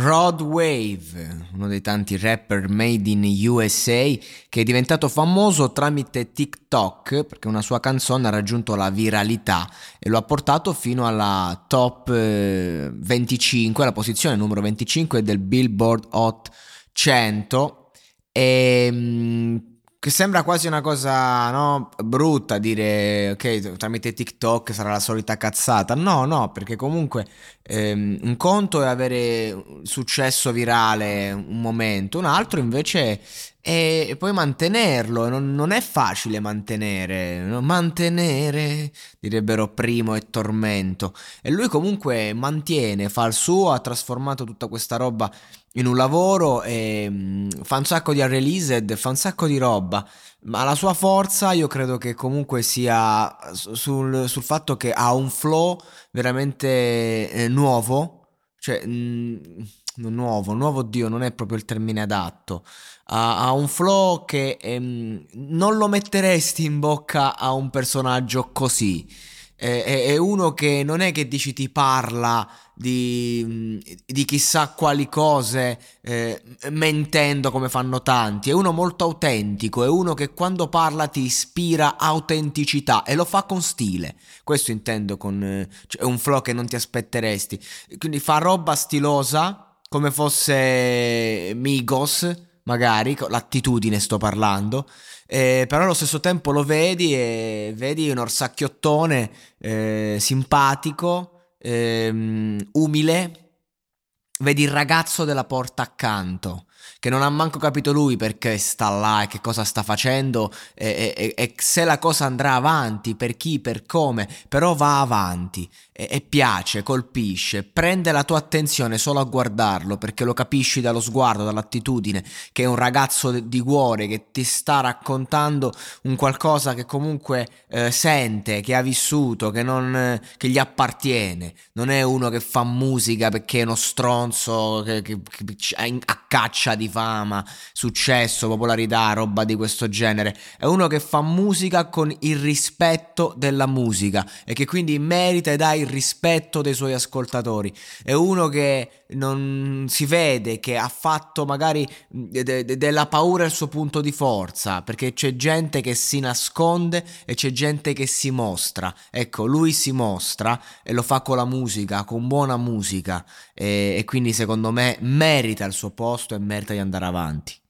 Rod Wave, uno dei tanti rapper made in USA che è diventato famoso tramite TikTok perché una sua canzone ha raggiunto la viralità e lo ha portato fino alla top 25, alla posizione numero 25 del Billboard Hot 100 e che sembra quasi una cosa no, brutta dire ok tramite TikTok sarà la solita cazzata. No no perché comunque ehm, un conto è avere successo virale un momento un altro invece è poi mantenerlo non, non è facile mantenere mantenere direbbero primo e tormento. E lui comunque mantiene fa il suo ha trasformato tutta questa roba in un lavoro e mm, fa un sacco di unreleased, fa un sacco di roba, ma la sua forza io credo che comunque sia sul, sul fatto che ha un flow veramente eh, nuovo, cioè mh, mm, nuovo, nuovo Dio non è proprio il termine adatto, ha, ha un flow che ehm, non lo metteresti in bocca a un personaggio così, è, è uno che non è che dici ti parla di, di chissà quali cose eh, mentendo come fanno tanti, è uno molto autentico, è uno che quando parla ti ispira autenticità e lo fa con stile, questo intendo con eh, cioè un flow che non ti aspetteresti, quindi fa roba stilosa come fosse Migos, magari, l'attitudine sto parlando, eh, però allo stesso tempo lo vedi e vedi un orsacchiottone eh, simpatico ehm, umile, vedi il ragazzo della porta accanto che non ha manco capito lui perché sta là e che cosa sta facendo e, e, e se la cosa andrà avanti, per chi, per come, però va avanti e, e, piace, colpisce, prende la tua attenzione solo a guardarlo perché lo capisci dallo sguardo, dall'attitudine, che è un ragazzo di cuore che ti sta raccontando un qualcosa che comunque eh, sente, che ha vissuto, che, non, che gli appartiene, non è uno che fa musica perché è uno stronzo che, che, che a caccia di fama, successo, popolarità, roba di questo genere. È uno che fa musica con il rispetto della musica e che quindi merita ed ha il rispetto dei suoi ascoltatori. È uno che non si vede, che ha fatto magari de- de- della paura il suo punto di forza, perché c'è gente che si nasconde e c'è gente che si mostra. Ecco, lui si mostra e lo fa con la musica, con buona musica e, e quindi secondo me merita il suo posto e merita di andare avanti.